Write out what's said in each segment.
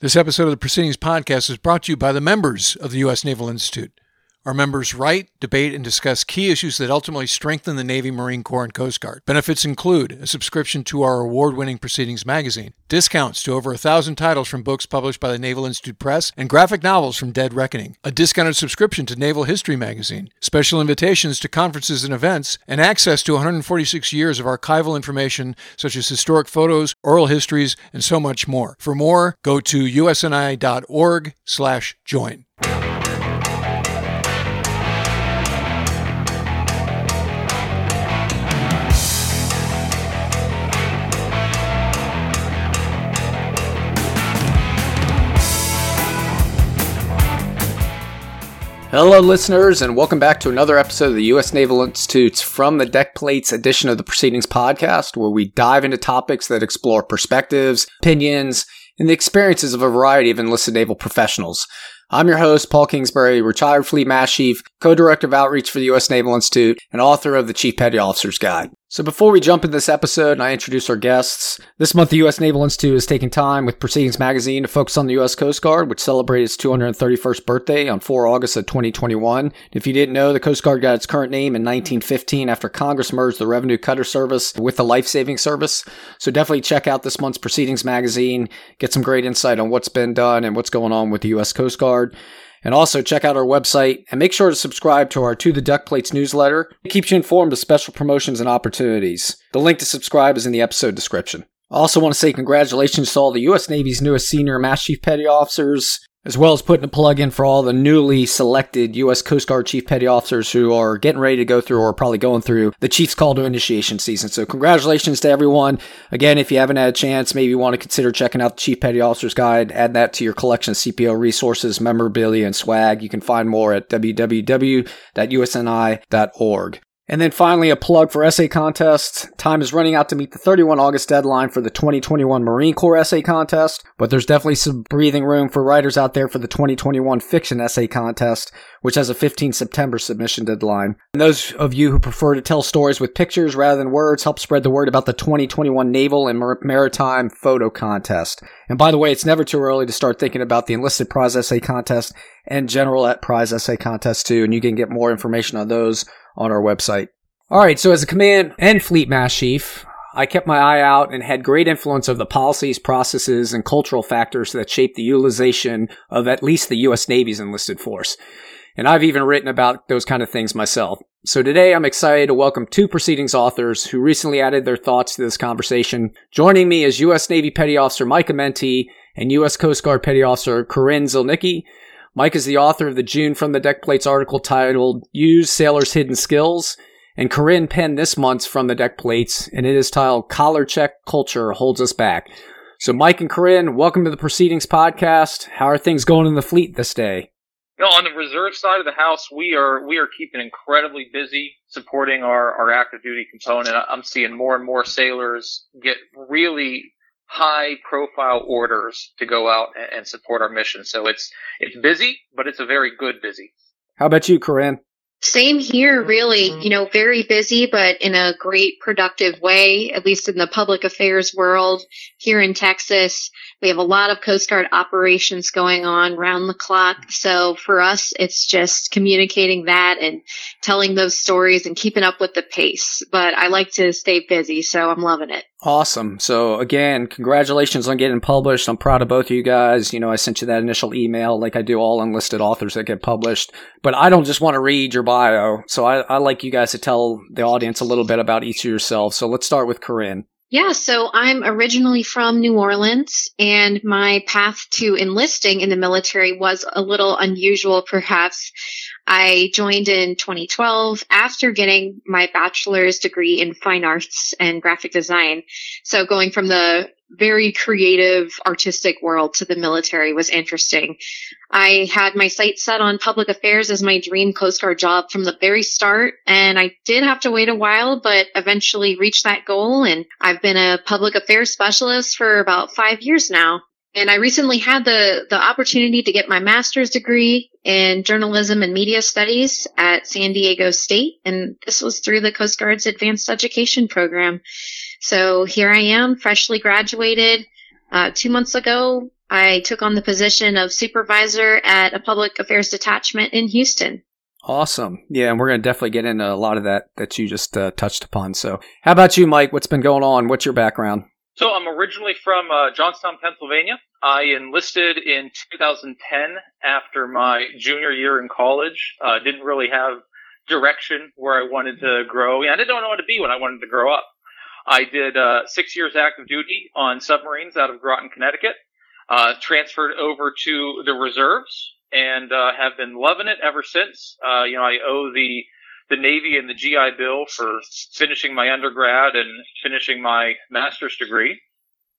This episode of the Proceedings Podcast is brought to you by the members of the U.S. Naval Institute. Our members write, debate, and discuss key issues that ultimately strengthen the Navy, Marine Corps, and Coast Guard. Benefits include a subscription to our award winning Proceedings magazine, discounts to over a thousand titles from books published by the Naval Institute Press, and graphic novels from Dead Reckoning, a discounted subscription to Naval History magazine, special invitations to conferences and events, and access to 146 years of archival information such as historic photos, oral histories, and so much more. For more, go to usni.org/join. Hello, listeners, and welcome back to another episode of the U.S. Naval Institute's From the Deck Plates edition of the Proceedings podcast, where we dive into topics that explore perspectives, opinions, and the experiences of a variety of enlisted naval professionals. I'm your host, Paul Kingsbury, retired Fleet Master Chief, co-director of outreach for the U.S. Naval Institute, and author of the Chief Petty Officer's Guide. So before we jump into this episode and I introduce our guests, this month the U.S. Naval Institute is taking time with Proceedings Magazine to focus on the U.S. Coast Guard, which celebrated its 231st birthday on 4 August of 2021. If you didn't know, the Coast Guard got its current name in 1915 after Congress merged the Revenue Cutter Service with the Life Saving Service. So definitely check out this month's Proceedings Magazine, get some great insight on what's been done and what's going on with the U.S. Coast Guard. And also check out our website and make sure to subscribe to our To the Deck Plates newsletter. It keeps you informed of special promotions and opportunities. The link to subscribe is in the episode description. I also want to say congratulations to all the U.S. Navy's newest senior Mass Chief Petty Officers as well as putting a plug in for all the newly selected U.S. Coast Guard Chief Petty Officers who are getting ready to go through or probably going through the Chief's Call to Initiation season. So, congratulations to everyone. Again, if you haven't had a chance, maybe you want to consider checking out the Chief Petty Officers Guide, add that to your collection of CPO resources, memorabilia, and swag. You can find more at www.usni.org. And then finally, a plug for essay contests. Time is running out to meet the 31 August deadline for the 2021 Marine Corps essay contest, but there's definitely some breathing room for writers out there for the 2021 fiction essay contest, which has a 15 September submission deadline. And those of you who prefer to tell stories with pictures rather than words, help spread the word about the 2021 Naval and Maritime Photo Contest. And by the way, it's never too early to start thinking about the enlisted prize essay contest and general at prize essay contest too, and you can get more information on those on our website. All right, so as a command and fleet mass chief, I kept my eye out and had great influence of the policies, processes, and cultural factors that shape the utilization of at least the U.S. Navy's enlisted force. And I've even written about those kind of things myself. So today I'm excited to welcome two proceedings authors who recently added their thoughts to this conversation. Joining me is U.S. Navy Petty Officer Mike Amenti and U.S. Coast Guard Petty Officer Corinne Zilnicki. Mike is the author of the June from the Deck Plates article titled Use Sailors' Hidden Skills. And Corinne penned this month's From the Deck Plates, and it is titled Collar Check Culture Holds Us Back. So, Mike and Corinne, welcome to the Proceedings Podcast. How are things going in the fleet this day? On the reserve side of the house, we are we are keeping incredibly busy supporting our, our active duty component. I'm seeing more and more sailors get really high profile orders to go out and support our mission. So it's it's busy, but it's a very good busy. How about you, Corinne? Same here, really. You know, very busy, but in a great productive way, at least in the public affairs world here in Texas. We have a lot of Coast Guard operations going on round the clock. So for us, it's just communicating that and telling those stories and keeping up with the pace. But I like to stay busy, so I'm loving it. Awesome. So again, congratulations on getting published. I'm proud of both of you guys. You know, I sent you that initial email like I do all unlisted authors that get published, but I don't just want to read your bio. So I, I like you guys to tell the audience a little bit about each of yourselves. So let's start with Corinne. Yeah, so I'm originally from New Orleans, and my path to enlisting in the military was a little unusual, perhaps. I joined in 2012 after getting my bachelor's degree in fine arts and graphic design. So going from the very creative, artistic world to the military was interesting. I had my sights set on public affairs as my dream Coast Guard job from the very start, and I did have to wait a while, but eventually reached that goal. And I've been a public affairs specialist for about five years now. And I recently had the, the opportunity to get my master's degree in journalism and media studies at San Diego State. And this was through the Coast Guard's advanced education program. So here I am, freshly graduated uh, two months ago. I took on the position of supervisor at a public affairs detachment in Houston. Awesome. Yeah, and we're going to definitely get into a lot of that that you just uh, touched upon. So, how about you, Mike? What's been going on? What's your background? So, I'm originally from uh, Johnstown, Pennsylvania. I enlisted in 2010 after my junior year in college. Uh, didn't really have direction where I wanted to grow. I didn't know what to be when I wanted to grow up. I did uh, six years active duty on submarines out of Groton, Connecticut. Uh, transferred over to the reserves and uh, have been loving it ever since. Uh, you know, I owe the the Navy and the GI Bill for finishing my undergrad and finishing my master's degree.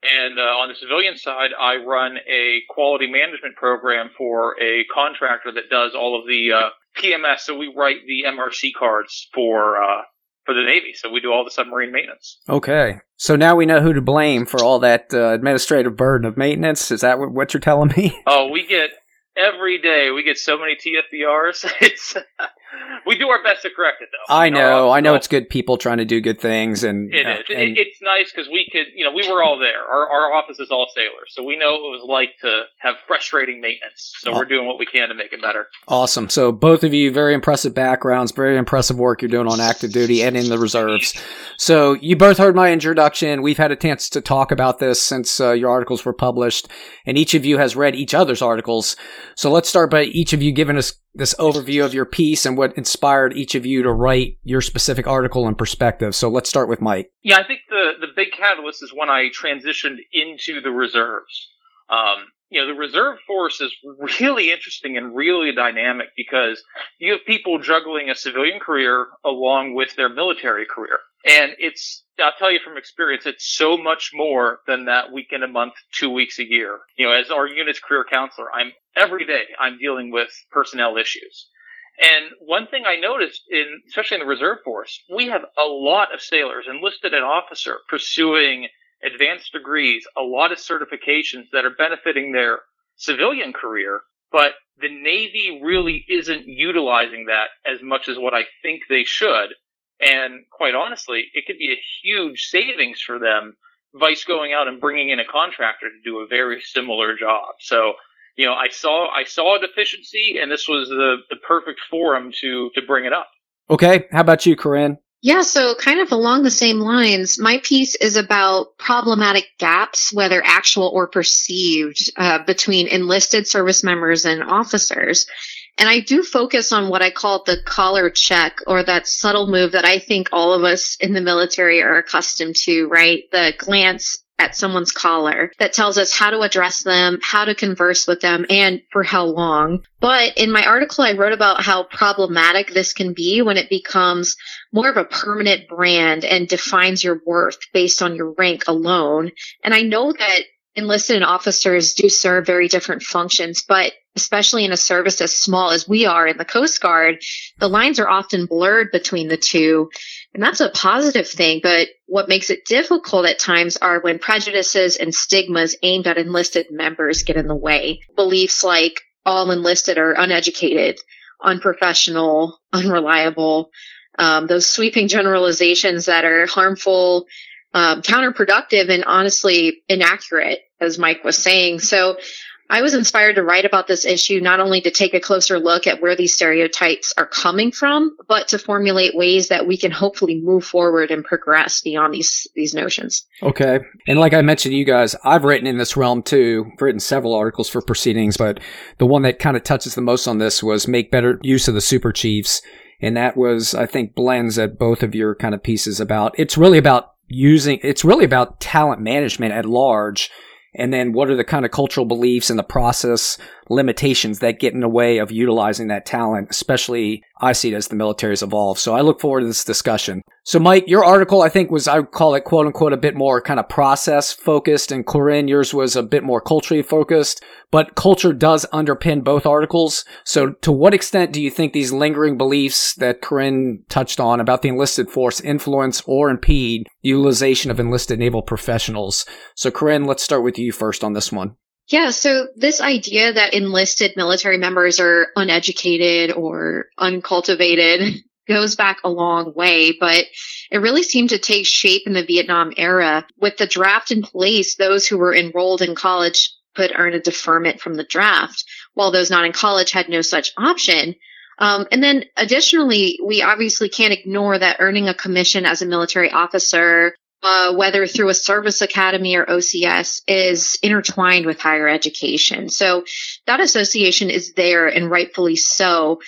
And uh, on the civilian side, I run a quality management program for a contractor that does all of the uh, PMS. So we write the MRC cards for uh, for the Navy. So we do all the submarine maintenance. Okay. So now we know who to blame for all that uh, administrative burden of maintenance. Is that what you're telling me? Oh, we get every day we get so many TFBRs. It's we do our best to correct it, though. I know, I know, it's good people trying to do good things, and it uh, is. And it's nice because we could, you know, we were all there. Our our office is all sailors, so we know what it was like to have frustrating maintenance. So we're doing what we can to make it better. Awesome. So both of you, very impressive backgrounds, very impressive work you're doing on active duty and in the reserves. So you both heard my introduction. We've had a chance to talk about this since uh, your articles were published, and each of you has read each other's articles. So let's start by each of you giving us this overview of your piece and what inspired each of you to write your specific article and perspective. So let's start with Mike. Yeah, I think the the big catalyst is when I transitioned into the reserves. Um, you know, the reserve force is really interesting and really dynamic because you have people juggling a civilian career along with their military career. And it's, I'll tell you from experience, it's so much more than that weekend a month, two weeks a year. You know, as our unit's career counselor, I'm every day I'm dealing with personnel issues. And one thing I noticed in, especially in the reserve force, we have a lot of sailors enlisted and officer pursuing advanced degrees, a lot of certifications that are benefiting their civilian career, but the Navy really isn't utilizing that as much as what I think they should. And quite honestly, it could be a huge savings for them, vice going out and bringing in a contractor to do a very similar job. So, you know, I saw, I saw a deficiency and this was the, the perfect forum to, to bring it up. Okay. How about you, Corinne? Yeah, so kind of along the same lines, my piece is about problematic gaps, whether actual or perceived, uh, between enlisted service members and officers. And I do focus on what I call the collar check or that subtle move that I think all of us in the military are accustomed to, right? The glance at someone's collar that tells us how to address them, how to converse with them, and for how long. But in my article, I wrote about how problematic this can be when it becomes more of a permanent brand and defines your worth based on your rank alone. And I know that enlisted officers do serve very different functions, but especially in a service as small as we are in the Coast Guard, the lines are often blurred between the two. And that's a positive thing. But what makes it difficult at times are when prejudices and stigmas aimed at enlisted members get in the way. Beliefs like all enlisted are uneducated, unprofessional, unreliable. Um, those sweeping generalizations that are harmful, um, counterproductive, and honestly inaccurate, as Mike was saying. So I was inspired to write about this issue not only to take a closer look at where these stereotypes are coming from, but to formulate ways that we can hopefully move forward and progress beyond these these notions. Okay. And like I mentioned you guys, I've written in this realm too. I've written several articles for proceedings, but the one that kind of touches the most on this was make better use of the super chiefs. And that was, I think, blends at both of your kind of pieces about, it's really about using, it's really about talent management at large and then what are the kind of cultural beliefs and the process limitations that get in the way of utilizing that talent, especially I see it as the military's evolved. So I look forward to this discussion. So Mike, your article I think was I would call it quote unquote a bit more kind of process focused and Corinne, yours was a bit more culturally focused, but culture does underpin both articles. So to what extent do you think these lingering beliefs that Corinne touched on about the enlisted force influence or impede utilization of enlisted naval professionals? So Corinne, let's start with you first on this one. Yeah, so this idea that enlisted military members are uneducated or uncultivated goes back a long way, but it really seemed to take shape in the Vietnam era. With the draft in place, those who were enrolled in college could earn a deferment from the draft, while those not in college had no such option. Um, and then additionally, we obviously can't ignore that earning a commission as a military officer, uh, whether through a service academy or OCS, is intertwined with higher education. So that association is there and rightfully so.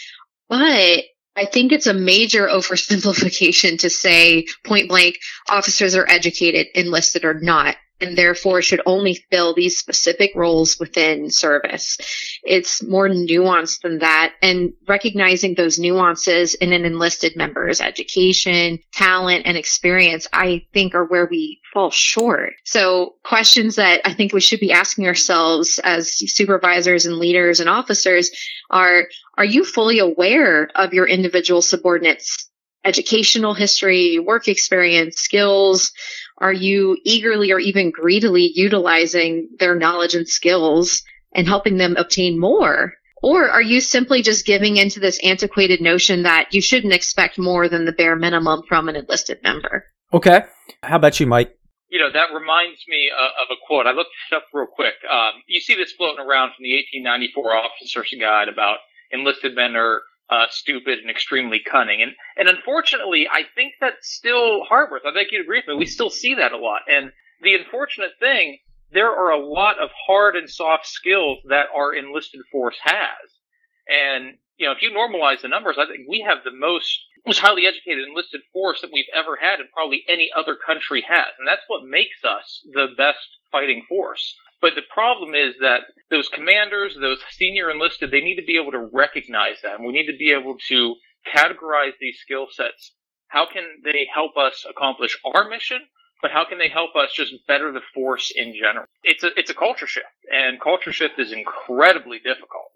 But I think it's a major oversimplification to say point blank officers are educated, enlisted or not and therefore should only fill these specific roles within service. It's more nuanced than that. And recognizing those nuances in an enlisted member's education, talent, and experience, I think are where we fall short. So questions that I think we should be asking ourselves as supervisors and leaders and officers are, are you fully aware of your individual subordinates educational history, work experience, skills? Are you eagerly or even greedily utilizing their knowledge and skills and helping them obtain more? Or are you simply just giving into this antiquated notion that you shouldn't expect more than the bare minimum from an enlisted member? Okay. How about you, Mike? You know, that reminds me uh, of a quote. I looked this up real quick. Um, you see this floating around from the 1894 Officer's Guide about enlisted men are uh, stupid and extremely cunning. And and unfortunately, I think that's still Harworth. I think you'd agree with me. We still see that a lot. And the unfortunate thing, there are a lot of hard and soft skills that our enlisted force has. And you know, if you normalize the numbers, I think we have the most most highly educated enlisted force that we've ever had, and probably any other country has. And that's what makes us the best fighting force. But the problem is that those commanders, those senior enlisted, they need to be able to recognize that. And we need to be able to categorize these skill sets. How can they help us accomplish our mission? But how can they help us just better the force in general? It's a, it's a culture shift and culture shift is incredibly difficult.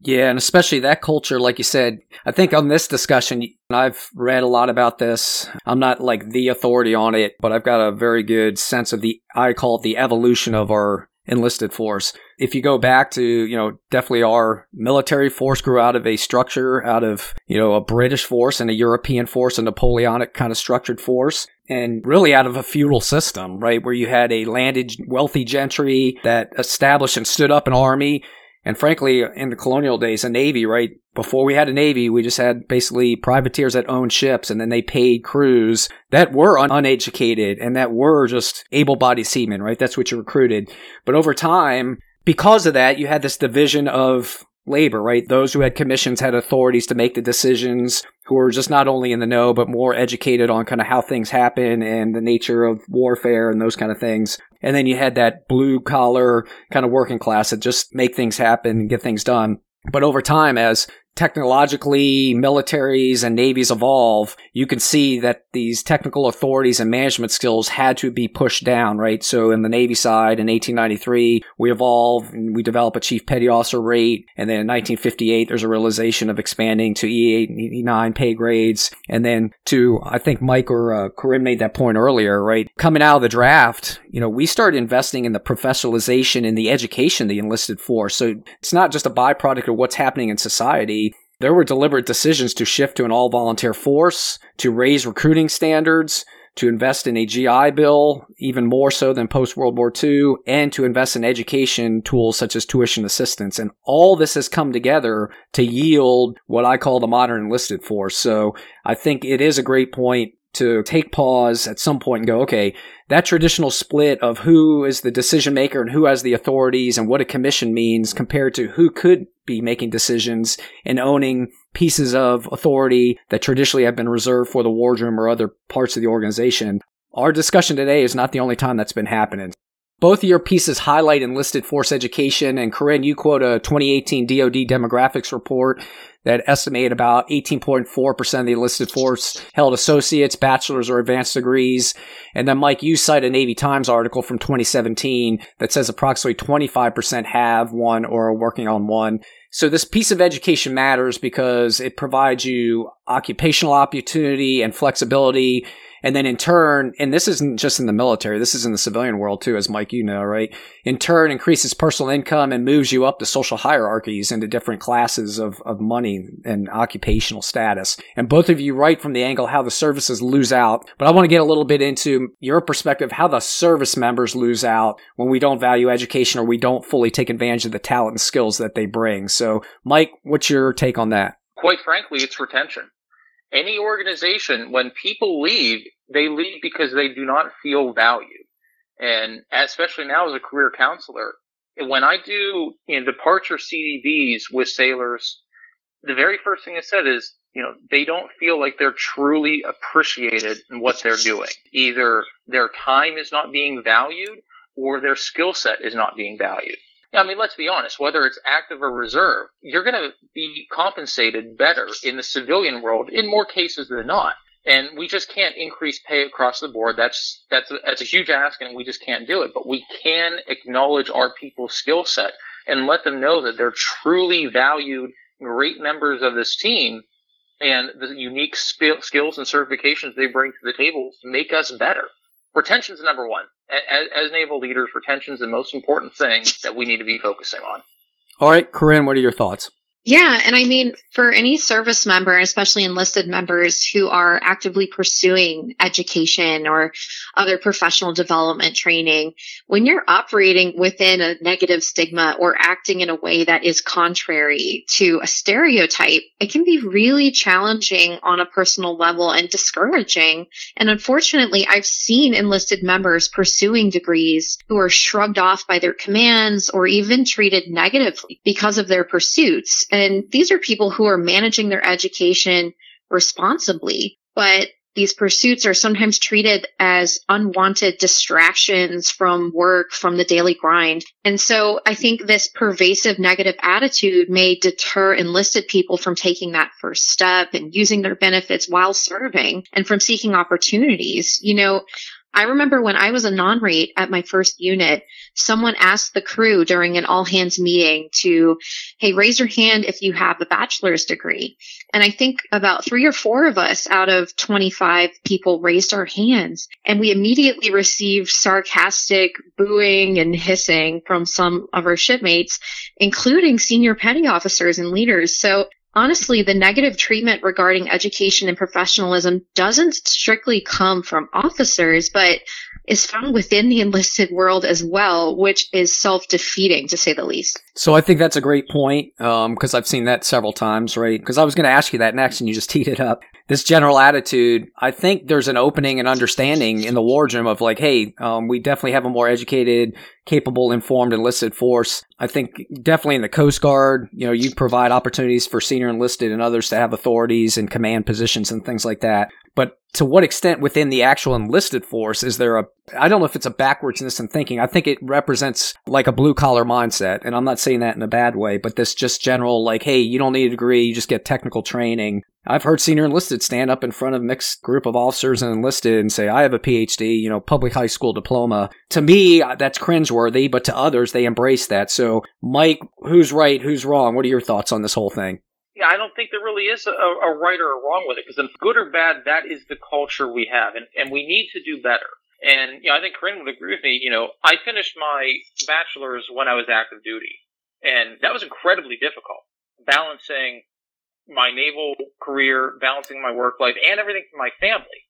Yeah, and especially that culture, like you said, I think on this discussion, I've read a lot about this. I'm not like the authority on it, but I've got a very good sense of the, I call it the evolution of our enlisted force. If you go back to, you know, definitely our military force grew out of a structure, out of, you know, a British force and a European force, a Napoleonic kind of structured force. And really out of a feudal system, right? Where you had a landed wealthy gentry that established and stood up an army and frankly, in the colonial days, a navy, right? Before we had a navy, we just had basically privateers that owned ships and then they paid crews that were un- uneducated and that were just able bodied seamen, right? That's what you recruited. But over time, because of that, you had this division of labor, right? Those who had commissions had authorities to make the decisions, who were just not only in the know, but more educated on kind of how things happen and the nature of warfare and those kind of things. And then you had that blue collar kind of working class that just make things happen and get things done. But over time, as technologically militaries and navies evolve, you can see that these technical authorities and management skills had to be pushed down, right? So in the Navy side in 1893, we evolve and we develop a chief petty officer rate. And then in 1958, there's a realization of expanding to E8 and E9 pay grades. And then to, I think Mike or uh, Corinne made that point earlier, right? Coming out of the draft, you know, we started investing in the professionalization and the education the enlisted force. So it's not just a byproduct of what's happening in society there were deliberate decisions to shift to an all volunteer force, to raise recruiting standards, to invest in a GI Bill, even more so than post World War II, and to invest in education tools such as tuition assistance. And all this has come together to yield what I call the modern enlisted force. So I think it is a great point to take pause at some point and go, okay, that traditional split of who is the decision maker and who has the authorities and what a commission means compared to who could be making decisions and owning pieces of authority that traditionally have been reserved for the wardroom or other parts of the organization. Our discussion today is not the only time that's been happening. Both of your pieces highlight enlisted force education, and Corinne, you quote a 2018 DoD demographics report that estimate about 18.4% of the enlisted force held associates, bachelor's, or advanced degrees. And then, Mike, you cite a Navy Times article from 2017 that says approximately 25% have one or are working on one. So this piece of education matters because it provides you occupational opportunity and flexibility And then in turn, and this isn't just in the military, this is in the civilian world too, as Mike, you know, right? In turn, increases personal income and moves you up the social hierarchies into different classes of, of money and occupational status. And both of you write from the angle how the services lose out. But I want to get a little bit into your perspective, how the service members lose out when we don't value education or we don't fully take advantage of the talent and skills that they bring. So, Mike, what's your take on that? Quite frankly, it's retention. Any organization, when people leave, they leave because they do not feel valued. And especially now as a career counselor, when I do you know, departure CDBs with sailors, the very first thing I said is, you know, they don't feel like they're truly appreciated in what they're doing. Either their time is not being valued or their skill set is not being valued. I mean, let's be honest, whether it's active or reserve, you're going to be compensated better in the civilian world in more cases than not. And we just can't increase pay across the board. That's, that's, a, that's a huge ask and we just can't do it. But we can acknowledge our people's skill set and let them know that they're truly valued, great members of this team and the unique skills and certifications they bring to the table make us better. Retention is number one. As, as naval leaders, retention is the most important thing that we need to be focusing on. All right, Corinne, what are your thoughts? Yeah, and I mean, for any service member, especially enlisted members who are actively pursuing education or other professional development training, when you're operating within a negative stigma or acting in a way that is contrary to a stereotype, it can be really challenging on a personal level and discouraging. And unfortunately, I've seen enlisted members pursuing degrees who are shrugged off by their commands or even treated negatively because of their pursuits. And these are people who are managing their education responsibly, but these pursuits are sometimes treated as unwanted distractions from work, from the daily grind. And so I think this pervasive negative attitude may deter enlisted people from taking that first step and using their benefits while serving and from seeking opportunities. You know, I remember when I was a non-rate at my first unit, someone asked the crew during an all hands meeting to, Hey, raise your hand if you have a bachelor's degree. And I think about three or four of us out of 25 people raised our hands and we immediately received sarcastic booing and hissing from some of our shipmates, including senior petty officers and leaders. So honestly, the negative treatment regarding education and professionalism doesn't strictly come from officers, but is found within the enlisted world as well, which is self-defeating to say the least. So I think that's a great point because um, I've seen that several times, right? Because I was going to ask you that next, and you just teed it up. This general attitude, I think there's an opening and understanding in the wardroom of like, hey, um, we definitely have a more educated, capable, informed enlisted force. I think definitely in the Coast Guard, you know, you provide opportunities for senior enlisted and others to have authorities and command positions and things like that. But to what extent within the actual enlisted force is there a I don't know if it's a backwardsness in thinking. I think it represents like a blue collar mindset. And I'm not saying that in a bad way, but this just general like, hey, you don't need a degree, you just get technical training. I've heard senior enlisted stand up in front of a mixed group of officers and enlisted and say, I have a PhD, you know, public high school diploma. To me, uh, that's cringeworthy, but to others, they embrace that. So, Mike, who's right? Who's wrong? What are your thoughts on this whole thing? Yeah, I don't think there really is a, a right or a wrong with it because good or bad, that is the culture we have, and, and we need to do better. And you know, I think Corinne would agree with me. You know, I finished my bachelor's when I was active duty, and that was incredibly difficult, balancing my naval career, balancing my work life, and everything for my family.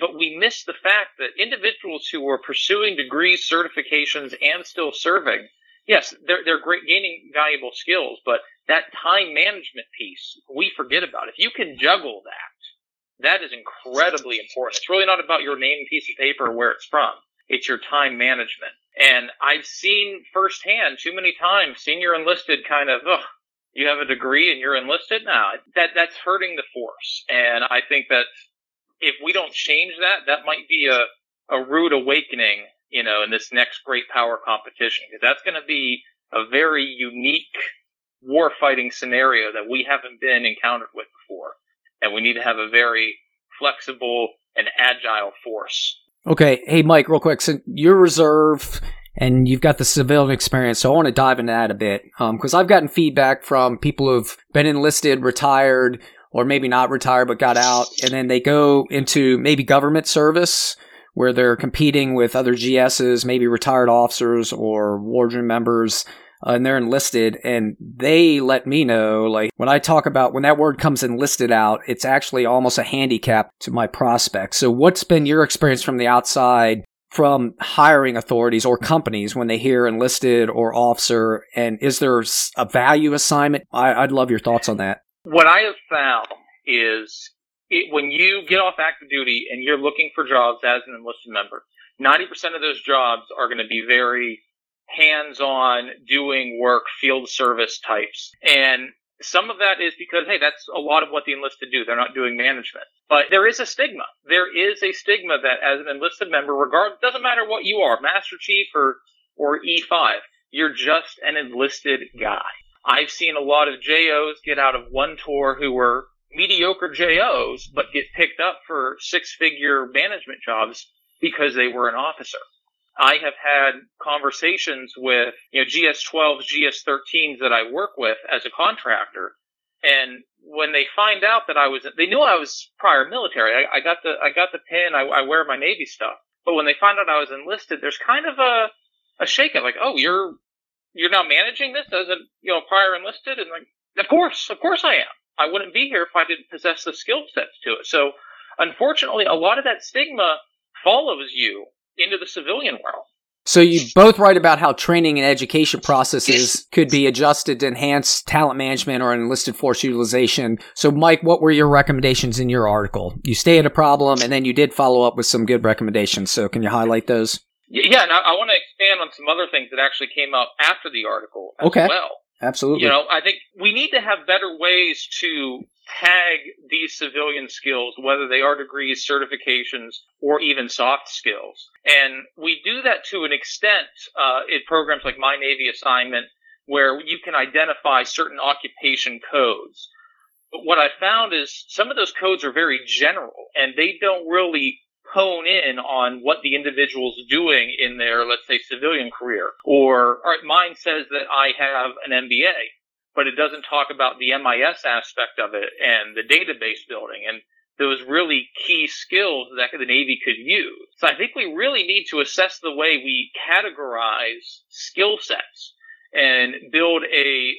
But we miss the fact that individuals who are pursuing degrees, certifications, and still serving, yes, they're, they're great, gaining valuable skills, but that time management piece, we forget about. If you can juggle that, that is incredibly important. It's really not about your name piece of paper or where it's from. It's your time management. And I've seen firsthand too many times senior enlisted kind of, ugh, you have a degree and you're enlisted now. That that's hurting the force. And I think that if we don't change that, that might be a, a rude awakening, you know, in this next great power competition because that's going to be a very unique war fighting scenario that we haven't been encountered with before. And we need to have a very flexible and agile force. Okay. Hey, Mike, real quick. So you're reserve and you've got the civilian experience. So I want to dive into that a bit because um, I've gotten feedback from people who've been enlisted, retired, or maybe not retired but got out, and then they go into maybe government service where they're competing with other GSs, maybe retired officers or wardroom members, Uh, and they're enlisted. And they let me know, like, when I talk about when that word comes enlisted out, it's actually almost a handicap to my prospects. So, what's been your experience from the outside? From hiring authorities or companies when they hear enlisted or officer, and is there a value assignment? I, I'd love your thoughts on that. What I have found is it, when you get off active duty and you're looking for jobs as an enlisted member, 90% of those jobs are going to be very hands-on doing work, field service types. And some of that is because, hey, that's a lot of what the enlisted do. They're not doing management. But there is a stigma. There is a stigma that as an enlisted member, regard doesn't matter what you are, Master Chief or, or E5, you're just an enlisted guy. I've seen a lot of JOs get out of one tour who were mediocre JOs, but get picked up for six figure management jobs because they were an officer. I have had conversations with, you know, GS12s, GS13s that I work with as a contractor. And when they find out that I was, they knew I was prior military. I, I got the, I got the pin. I, I wear my Navy stuff. But when they find out I was enlisted, there's kind of a, a shake up like, oh, you're you're now managing this as a you know prior enlisted and like of course of course i am i wouldn't be here if i didn't possess the skill sets to it so unfortunately a lot of that stigma follows you into the civilian world so you both write about how training and education processes could be adjusted to enhance talent management or enlisted force utilization. So Mike, what were your recommendations in your article? You stated a problem and then you did follow up with some good recommendations. So can you highlight those? Yeah, and I, I want to expand on some other things that actually came up after the article as okay. well. Absolutely. You know, I think we need to have better ways to tag these civilian skills, whether they are degrees, certifications, or even soft skills. And we do that to an extent uh, in programs like My Navy Assignment, where you can identify certain occupation codes. But what I found is some of those codes are very general and they don't really hone in on what the individual's doing in their, let's say, civilian career. Or, mine says that I have an MBA, but it doesn't talk about the MIS aspect of it and the database building and those really key skills that the Navy could use. So I think we really need to assess the way we categorize skill sets and build a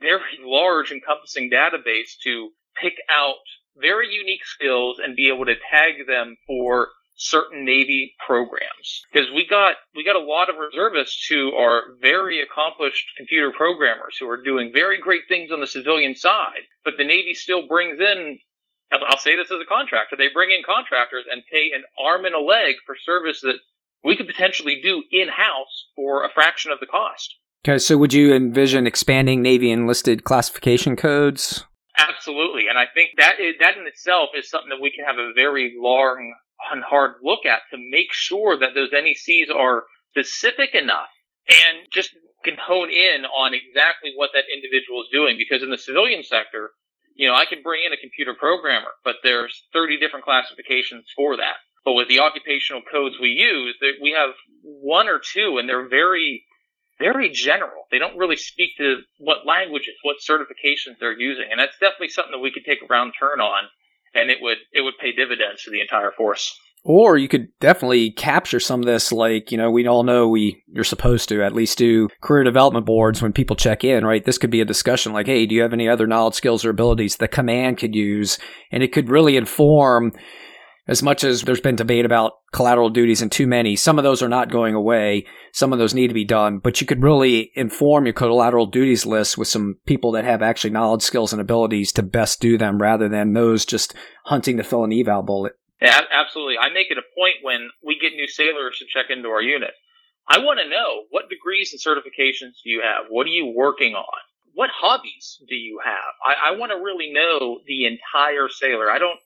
very large encompassing database to pick out very unique skills and be able to tag them for certain Navy programs. Because we got we got a lot of reservists who are very accomplished computer programmers who are doing very great things on the civilian side, but the Navy still brings in I'll say this as a contractor, they bring in contractors and pay an arm and a leg for service that we could potentially do in house for a fraction of the cost. Okay, so would you envision expanding Navy enlisted classification codes? Absolutely, and I think that is, that in itself is something that we can have a very long and hard look at to make sure that those NECs are specific enough and just can hone in on exactly what that individual is doing. Because in the civilian sector, you know, I can bring in a computer programmer, but there's 30 different classifications for that. But with the occupational codes we use, we have one or two, and they're very very general. They don't really speak to what languages, what certifications they're using, and that's definitely something that we could take a round turn on, and it would it would pay dividends to the entire force. Or you could definitely capture some of this, like, you know, we all know we, you're supposed to at least do career development boards when people check in, right? This could be a discussion like, hey, do you have any other knowledge, skills, or abilities the command could use? And it could really inform as much as there's been debate about collateral duties and too many, some of those are not going away. Some of those need to be done, but you could really inform your collateral duties list with some people that have actually knowledge, skills, and abilities to best do them rather than those just hunting to fill an eval bullet. Yeah, absolutely. I make it a point when we get new sailors to check into our unit. I want to know what degrees and certifications do you have? What are you working on? What hobbies do you have? I, I want to really know the entire sailor. I don't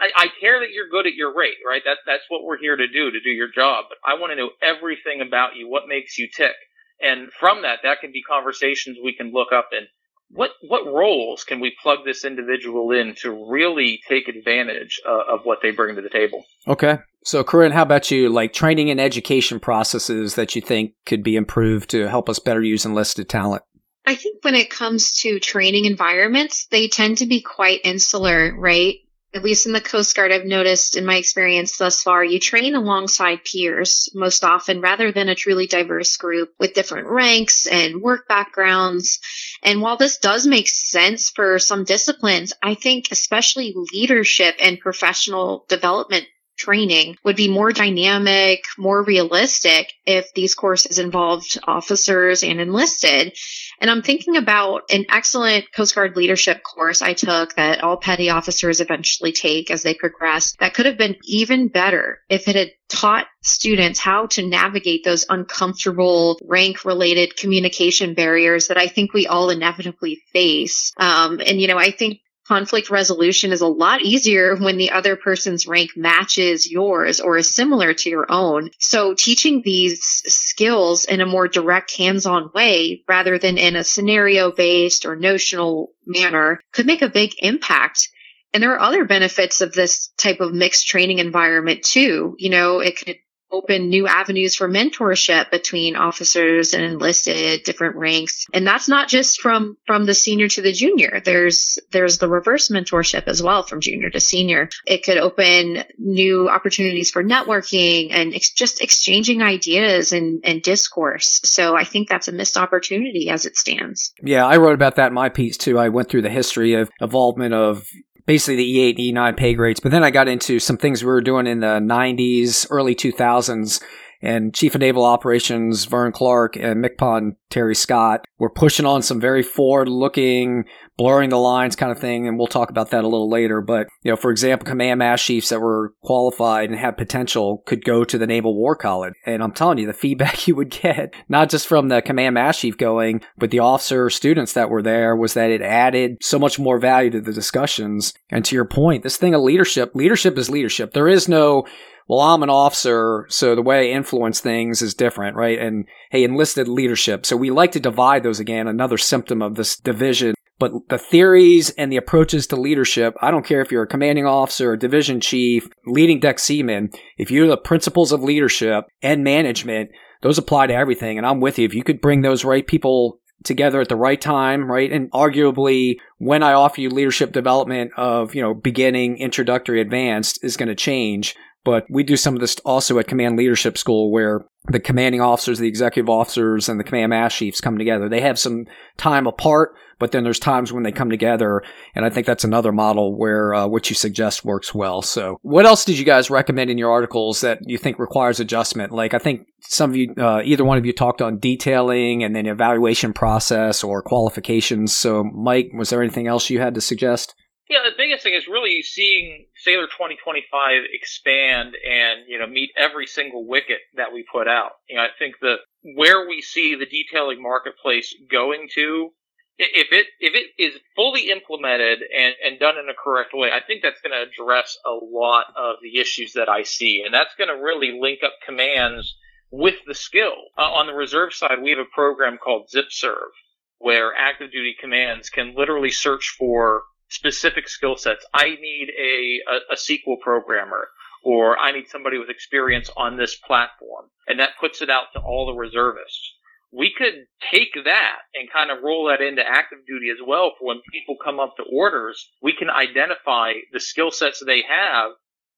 I, I care that you're good at your rate, right? That, that's what we're here to do, to do your job. But I want to know everything about you, what makes you tick. And from that, that can be conversations we can look up and what, what roles can we plug this individual in to really take advantage uh, of what they bring to the table? Okay. So, Corinne, how about you? Like training and education processes that you think could be improved to help us better use enlisted talent? I think when it comes to training environments, they tend to be quite insular, right? At least in the Coast Guard, I've noticed in my experience thus far, you train alongside peers most often rather than a truly diverse group with different ranks and work backgrounds. And while this does make sense for some disciplines, I think especially leadership and professional development training would be more dynamic, more realistic if these courses involved officers and enlisted. And I'm thinking about an excellent Coast Guard leadership course I took that all petty officers eventually take as they progress that could have been even better if it had taught students how to navigate those uncomfortable rank related communication barriers that I think we all inevitably face. Um, and, you know, I think conflict resolution is a lot easier when the other person's rank matches yours or is similar to your own. So teaching these skills in a more direct hands-on way rather than in a scenario based or notional manner could make a big impact. And there are other benefits of this type of mixed training environment too. You know, it could open new avenues for mentorship between officers and enlisted different ranks. And that's not just from from the senior to the junior. There's there's the reverse mentorship as well from junior to senior. It could open new opportunities for networking and ex- just exchanging ideas and and discourse. So i think that's a missed opportunity as it stands. Yeah i wrote about that in my piece too. I went through the history of involvement of basically the E8 and E9 pay grades. But then I got into some things we were doing in the 90s, early 2000s. And Chief of Naval Operations Vern Clark and MCPON Terry Scott were pushing on some very forward looking blurring the lines kind of thing, and we'll talk about that a little later. But, you know, for example, command mass chiefs that were qualified and had potential could go to the Naval War College. And I'm telling you, the feedback you would get, not just from the command mass chief going, but the officer students that were there, was that it added so much more value to the discussions. And to your point, this thing of leadership, leadership is leadership. There is no, well, I'm an officer, so the way I influence things is different, right? And hey, enlisted leadership. So we like to divide those again, another symptom of this division but the theories and the approaches to leadership, I don't care if you're a commanding officer, a division chief, leading deck seaman, if you're the principles of leadership and management, those apply to everything. And I'm with you. If you could bring those right people together at the right time, right? And arguably when I offer you leadership development of, you know, beginning, introductory, advanced is going to change. But we do some of this also at command leadership school where the commanding officers, the executive officers, and the command mass chiefs come together. They have some time apart, but then there's times when they come together, and I think that's another model where uh, what you suggest works well. So, what else did you guys recommend in your articles that you think requires adjustment? Like, I think some of you, uh, either one of you, talked on detailing and then evaluation process or qualifications. So, Mike, was there anything else you had to suggest? Yeah, the biggest thing is really seeing Sailor 2025 expand and, you know, meet every single wicket that we put out. You know, I think that where we see the detailing marketplace going to, if it, if it is fully implemented and, and done in a correct way, I think that's going to address a lot of the issues that I see. And that's going to really link up commands with the skill. Uh, on the reserve side, we have a program called ZipServe where active duty commands can literally search for specific skill sets. I need a, a, a SQL programmer or I need somebody with experience on this platform. And that puts it out to all the reservists. We could take that and kind of roll that into active duty as well for when people come up to orders. We can identify the skill sets they have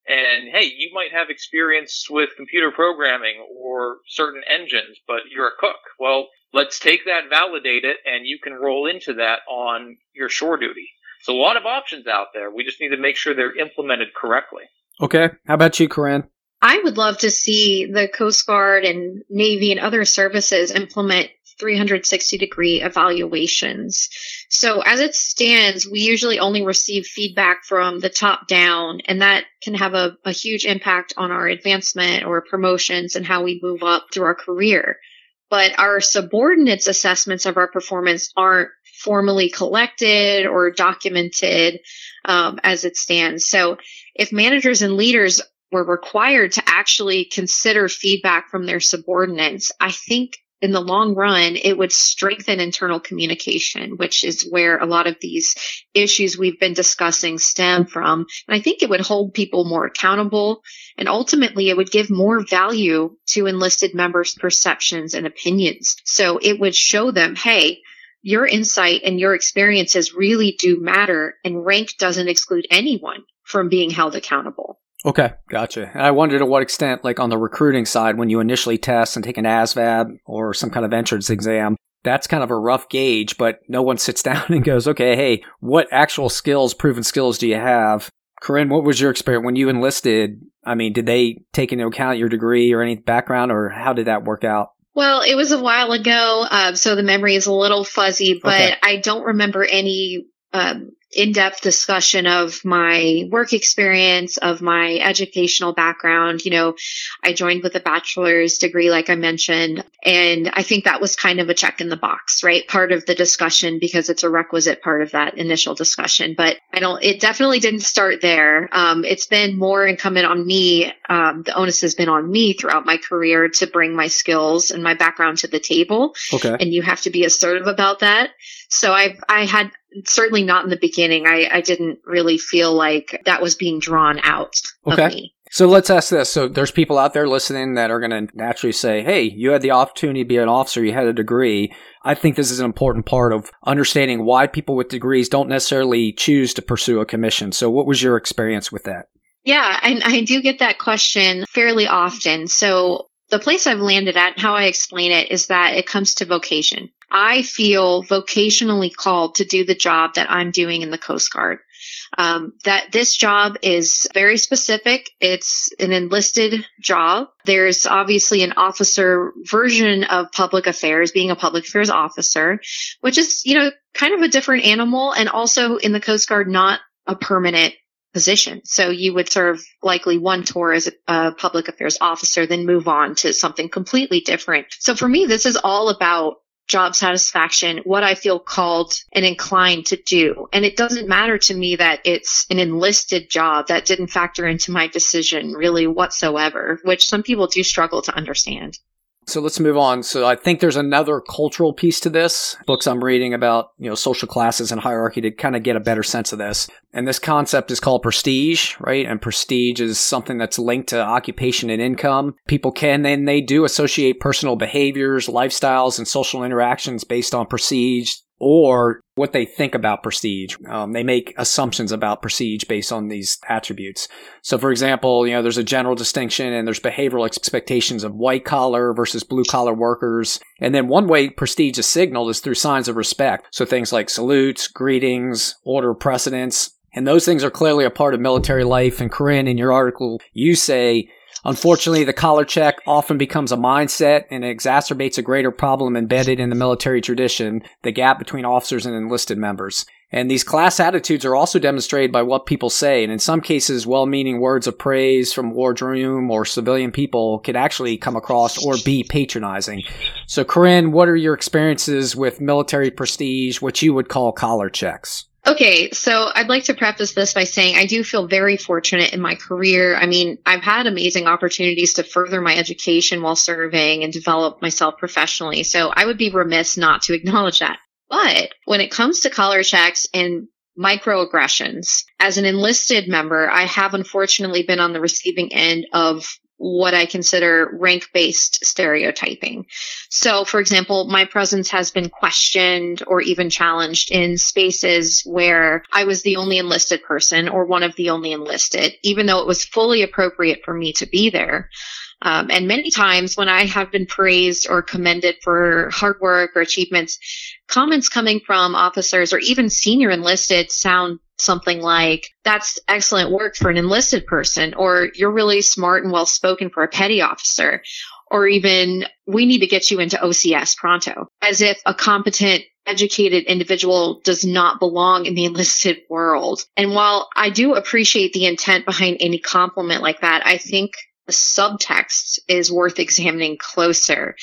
and hey, you might have experience with computer programming or certain engines, but you're a cook. Well, let's take that, validate it, and you can roll into that on your shore duty. So a lot of options out there. We just need to make sure they're implemented correctly. Okay. How about you, Corinne? I would love to see the Coast Guard and Navy and other services implement 360 degree evaluations. So as it stands, we usually only receive feedback from the top down, and that can have a, a huge impact on our advancement or promotions and how we move up through our career. But our subordinates assessments of our performance aren't formally collected or documented um, as it stands. So if managers and leaders were required to actually consider feedback from their subordinates, I think in the long run, it would strengthen internal communication, which is where a lot of these issues we've been discussing stem from. And I think it would hold people more accountable and ultimately it would give more value to enlisted members' perceptions and opinions. So it would show them, hey, your insight and your experiences really do matter, and rank doesn't exclude anyone from being held accountable. Okay, gotcha. And I wonder to what extent, like on the recruiting side, when you initially test and take an ASVAB or some kind of entrance exam, that's kind of a rough gauge, but no one sits down and goes, okay, hey, what actual skills, proven skills do you have? Corinne, what was your experience when you enlisted? I mean, did they take into account your degree or any background, or how did that work out? Well, it was a while ago, uh, so the memory is a little fuzzy, but okay. I don't remember any um, in-depth discussion of my work experience, of my educational background. You know, I joined with a bachelor's degree, like I mentioned, and I think that was kind of a check in the box, right? Part of the discussion because it's a requisite part of that initial discussion. But I don't, it definitely didn't start there. Um, it's been more incumbent on me. Um, the onus has been on me throughout my career to bring my skills and my background to the table. Okay. And you have to be assertive about that. So I've, I had certainly not in the beginning. I, I didn't really feel like that was being drawn out okay. So let's ask this. So there's people out there listening that are going to naturally say, Hey, you had the opportunity to be an officer. You had a degree. I think this is an important part of understanding why people with degrees don't necessarily choose to pursue a commission. So what was your experience with that? Yeah, and I do get that question fairly often. So the place I've landed at, how I explain it is that it comes to vocation. I feel vocationally called to do the job that I'm doing in the Coast Guard. Um, that this job is very specific. It's an enlisted job. There's obviously an officer version of public affairs, being a public affairs officer, which is, you know, kind of a different animal and also in the Coast Guard, not a permanent position. So you would serve likely one tour as a public affairs officer, then move on to something completely different. So for me, this is all about job satisfaction, what I feel called and inclined to do. And it doesn't matter to me that it's an enlisted job that didn't factor into my decision really whatsoever, which some people do struggle to understand. So let's move on. So I think there's another cultural piece to this. Books I'm reading about, you know, social classes and hierarchy to kind of get a better sense of this. And this concept is called prestige, right? And prestige is something that's linked to occupation and income. People can and they do associate personal behaviors, lifestyles, and social interactions based on prestige or what they think about prestige. Um, they make assumptions about prestige based on these attributes. So, for example, you know, there's a general distinction and there's behavioral expectations of white collar versus blue collar workers. And then one way prestige is signaled is through signs of respect. So things like salutes, greetings, order of precedence. And those things are clearly a part of military life. And Corinne, in your article, you say Unfortunately, the collar check often becomes a mindset and exacerbates a greater problem embedded in the military tradition, the gap between officers and enlisted members. And these class attitudes are also demonstrated by what people say, and in some cases, well-meaning words of praise from wardroom or civilian people can actually come across or be patronizing. So, Corinne, what are your experiences with military prestige, what you would call collar checks? Okay, so I'd like to preface this by saying I do feel very fortunate in my career. I mean, I've had amazing opportunities to further my education while serving and develop myself professionally. So I would be remiss not to acknowledge that. But when it comes to collar checks and microaggressions, as an enlisted member, I have unfortunately been on the receiving end of what I consider rank based stereotyping. So, for example, my presence has been questioned or even challenged in spaces where I was the only enlisted person or one of the only enlisted, even though it was fully appropriate for me to be there. Um, and many times when I have been praised or commended for hard work or achievements, comments coming from officers or even senior enlisted sound something like, that's excellent work for an enlisted person, or you're really smart and well spoken for a petty officer, or even, we need to get you into OCS pronto, as if a competent educated individual does not belong in the enlisted world. And while I do appreciate the intent behind any compliment like that, I think the subtext is worth examining closer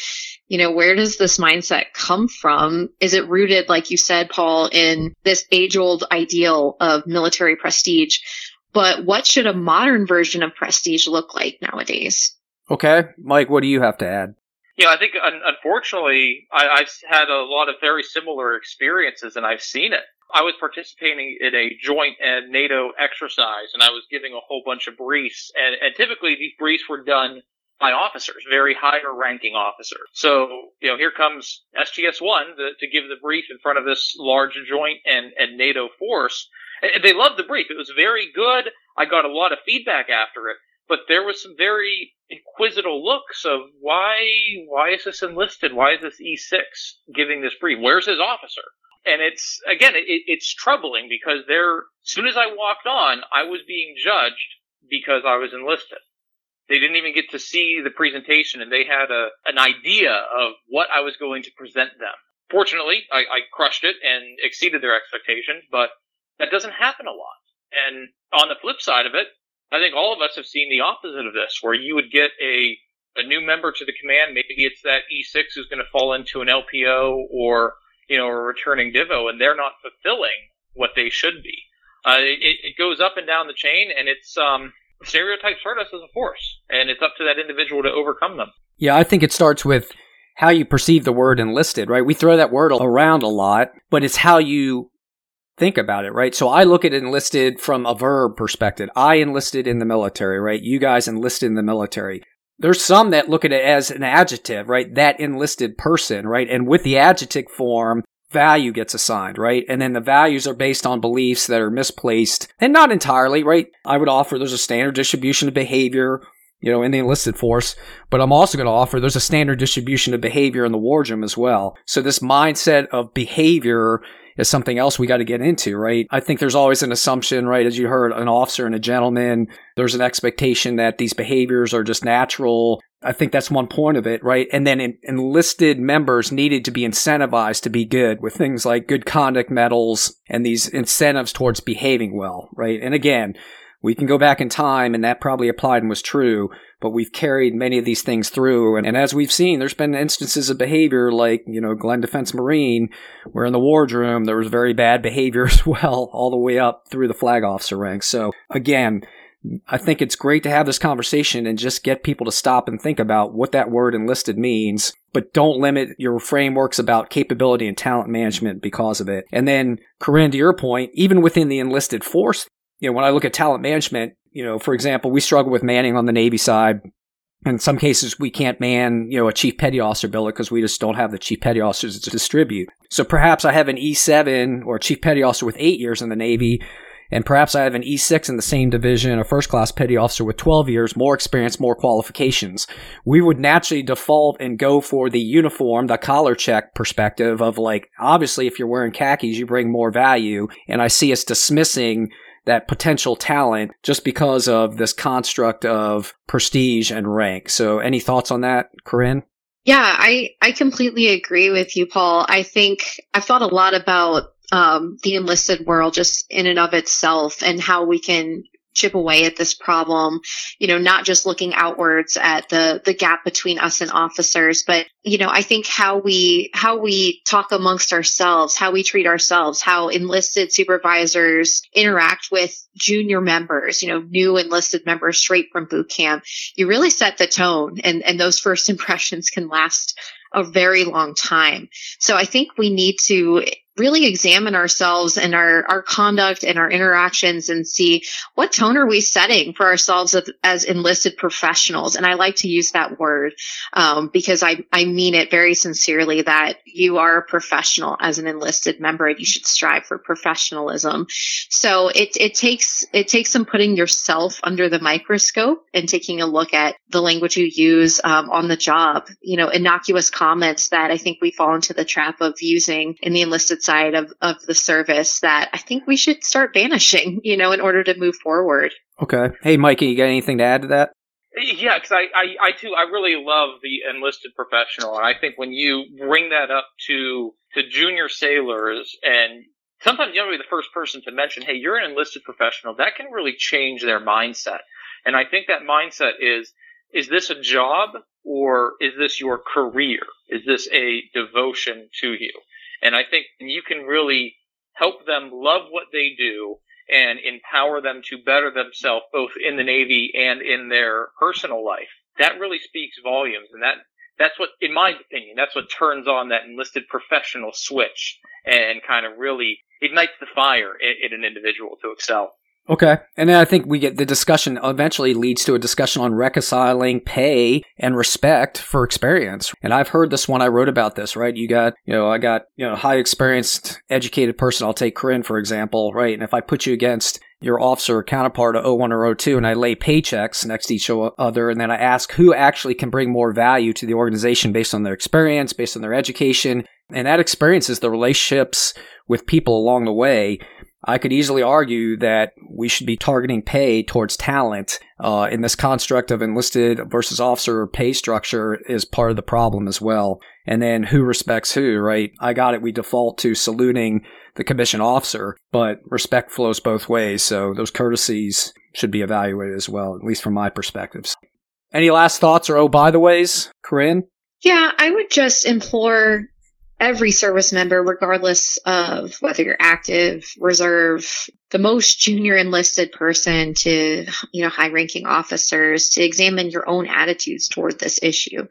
you know, where does this mindset come from? Is it rooted, like you said, Paul, in this age old ideal of military prestige? But what should a modern version of prestige look like nowadays? Okay. Mike, what do you have to add? Yeah, I think unfortunately, I, have had a lot of very similar experiences and I've seen it. I was participating in a joint NATO exercise and I was giving a whole bunch of briefs and, and typically these briefs were done by officers, very higher ranking officers. So, you know, here comes SGS 1 to, to give the brief in front of this large joint and, and NATO force. And they loved the brief. It was very good. I got a lot of feedback after it, but there was some very inquisitive looks of why, why is this enlisted? Why is this E6 giving this brief? Where's his officer? And it's, again, it, it's troubling because there, as soon as I walked on, I was being judged because I was enlisted. They didn't even get to see the presentation and they had a, an idea of what I was going to present them. Fortunately, I, I crushed it and exceeded their expectations, but that doesn't happen a lot. And on the flip side of it, I think all of us have seen the opposite of this, where you would get a, a new member to the command. Maybe it's that E6 who's going to fall into an LPO or, you know, a returning Divo, and they're not fulfilling what they should be. Uh, it, it goes up and down the chain, and it's um, stereotypes hurt us as a force, and it's up to that individual to overcome them. Yeah, I think it starts with how you perceive the word enlisted, right? We throw that word around a lot, but it's how you think about it, right? So I look at enlisted from a verb perspective. I enlisted in the military, right? You guys enlisted in the military. There's some that look at it as an adjective, right? That enlisted person, right? And with the adjective form, value gets assigned, right? And then the values are based on beliefs that are misplaced and not entirely, right? I would offer there's a standard distribution of behavior, you know, in the enlisted force, but I'm also going to offer there's a standard distribution of behavior in the wardroom as well. So this mindset of behavior is something else we got to get into, right? I think there's always an assumption, right? As you heard, an officer and a gentleman, there's an expectation that these behaviors are just natural. I think that's one point of it, right? And then enlisted members needed to be incentivized to be good with things like good conduct medals and these incentives towards behaving well, right? And again, we can go back in time and that probably applied and was true, but we've carried many of these things through. And, and, as we've seen, there's been instances of behavior like, you know, Glenn Defense Marine, where in the wardroom there was very bad behavior as well, all the way up through the flag officer ranks. So again, I think it's great to have this conversation and just get people to stop and think about what that word enlisted means, but don't limit your frameworks about capability and talent management because of it. And then, Corinne, to your point, even within the enlisted force, you know, when I look at talent management, you know, for example, we struggle with manning on the Navy side. In some cases, we can't man, you know, a chief petty officer billet because we just don't have the chief petty officers to distribute. So perhaps I have an E7 or a chief petty officer with eight years in the Navy, and perhaps I have an E6 in the same division, a first class petty officer with 12 years, more experience, more qualifications. We would naturally default and go for the uniform, the collar check perspective of like, obviously, if you're wearing khakis, you bring more value. And I see us dismissing that potential talent just because of this construct of prestige and rank. So, any thoughts on that, Corinne? Yeah, I, I completely agree with you, Paul. I think I've thought a lot about um, the enlisted world just in and of itself and how we can chip away at this problem, you know, not just looking outwards at the, the gap between us and officers, but, you know, I think how we, how we talk amongst ourselves, how we treat ourselves, how enlisted supervisors interact with junior members, you know, new enlisted members straight from boot camp, you really set the tone and, and those first impressions can last a very long time. So I think we need to really examine ourselves and our, our conduct and our interactions and see what tone are we setting for ourselves as, as enlisted professionals. And I like to use that word um, because I, I mean it very sincerely that you are a professional as an enlisted member and you should strive for professionalism. So it, it takes it takes some putting yourself under the microscope and taking a look at the language you use um, on the job. You know, innocuous comments that I think we fall into the trap of using in the enlisted side of, of the service that I think we should start banishing, you know, in order to move forward. Okay. Hey, Mikey, you got anything to add to that? Yeah, because I, I, I too, I really love the enlisted professional, and I think when you bring that up to to junior sailors, and sometimes you don't be the first person to mention, "Hey, you're an enlisted professional," that can really change their mindset. And I think that mindset is: is this a job or is this your career? Is this a devotion to you? And I think you can really help them love what they do and empower them to better themselves both in the Navy and in their personal life. That really speaks volumes. And that, that's what, in my opinion, that's what turns on that enlisted professional switch and kind of really ignites the fire in, in an individual to excel. Okay. And then I think we get the discussion eventually leads to a discussion on reconciling pay and respect for experience. And I've heard this one. I wrote about this, right? You got, you know, I got, you know, high experienced, educated person. I'll take Corinne, for example, right? And if I put you against your officer or counterpart of 01 or 02 and I lay paychecks next to each other and then I ask who actually can bring more value to the organization based on their experience, based on their education. And that experience is the relationships with people along the way I could easily argue that we should be targeting pay towards talent uh, in this construct of enlisted versus officer pay structure is part of the problem as well. And then who respects who, right? I got it. We default to saluting the commissioned officer, but respect flows both ways. So those courtesies should be evaluated as well, at least from my perspectives. Any last thoughts or oh, by the ways, Corinne? Yeah, I would just implore every service member, regardless of whether you're active, reserve, the most junior enlisted person to, you know, high ranking officers to examine your own attitudes toward this issue. You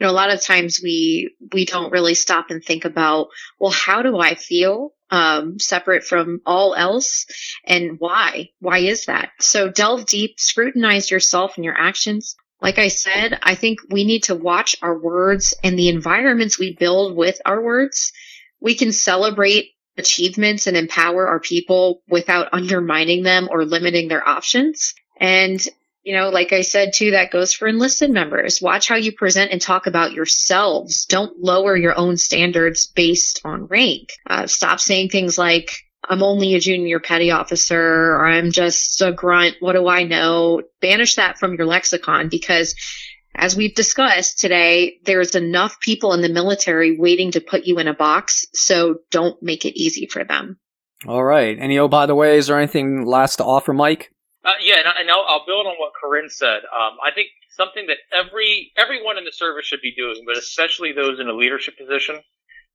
know, a lot of times we, we don't really stop and think about, well, how do I feel? Um, separate from all else and why? Why is that? So delve deep, scrutinize yourself and your actions, like I said, I think we need to watch our words and the environments we build with our words. We can celebrate achievements and empower our people without undermining them or limiting their options. And, you know, like I said too, that goes for enlisted members. Watch how you present and talk about yourselves. Don't lower your own standards based on rank. Uh, stop saying things like, I'm only a junior petty officer or I'm just a grunt. What do I know? Banish that from your lexicon because as we've discussed today, there's enough people in the military waiting to put you in a box. So don't make it easy for them. All right. Any oh, by the way, is there anything last to offer, Mike? Uh, yeah, and, I, and I'll, I'll, build on what Corinne said. Um, I think something that every everyone in the service should be doing, but especially those in a leadership position,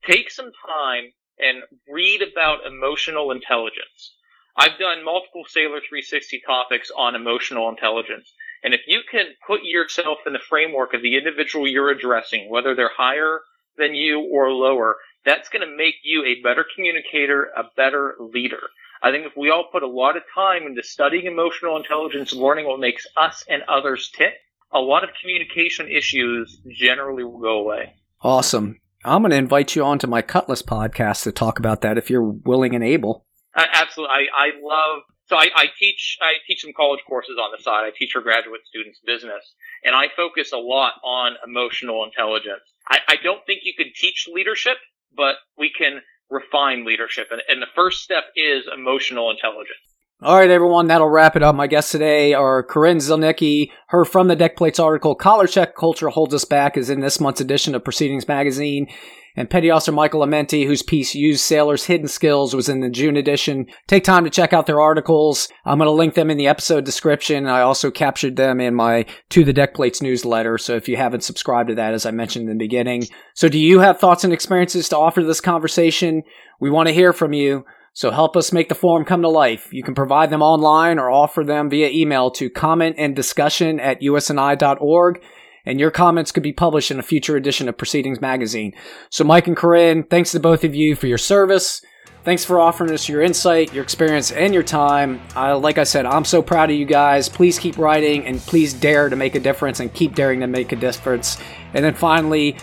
take some time and read about emotional intelligence. I've done multiple Sailor 360 topics on emotional intelligence. And if you can put yourself in the framework of the individual you're addressing, whether they're higher than you or lower, that's going to make you a better communicator, a better leader. I think if we all put a lot of time into studying emotional intelligence learning what makes us and others tick, a lot of communication issues generally will go away. Awesome. I'm going to invite you onto my Cutlass podcast to talk about that if you're willing and able. Uh, absolutely. I, I love, so I, I teach, I teach some college courses on the side. I teach for graduate students business and I focus a lot on emotional intelligence. I, I don't think you can teach leadership, but we can refine leadership. And, and the first step is emotional intelligence. All right, everyone, that'll wrap it up. My guests today are Corinne Zilnicki. Her From the Deck Plates article, Collar Check Culture Holds Us Back, is in this month's edition of Proceedings Magazine. And Petty Officer Michael Amenti, whose piece Use Sailors' Hidden Skills was in the June edition. Take time to check out their articles. I'm going to link them in the episode description. I also captured them in my To the Deck Plates newsletter. So if you haven't subscribed to that, as I mentioned in the beginning. So do you have thoughts and experiences to offer this conversation? We want to hear from you. So help us make the forum come to life. You can provide them online or offer them via email to comment and discussion at usni.org. And your comments could be published in a future edition of Proceedings Magazine. So Mike and Corinne, thanks to both of you for your service. Thanks for offering us your insight, your experience, and your time. Uh, like I said, I'm so proud of you guys. Please keep writing and please dare to make a difference and keep daring to make a difference. And then finally,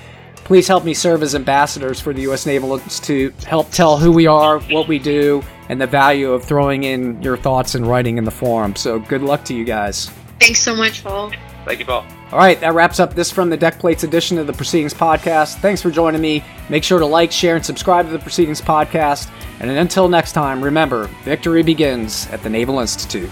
Please help me serve as ambassadors for the U.S. Naval Institute. Help tell who we are, what we do, and the value of throwing in your thoughts and writing in the forum. So good luck to you guys. Thanks so much, Paul. Thank you, Paul. All right, that wraps up this from the Deck Plates edition of the Proceedings Podcast. Thanks for joining me. Make sure to like, share, and subscribe to the Proceedings Podcast. And until next time, remember victory begins at the Naval Institute.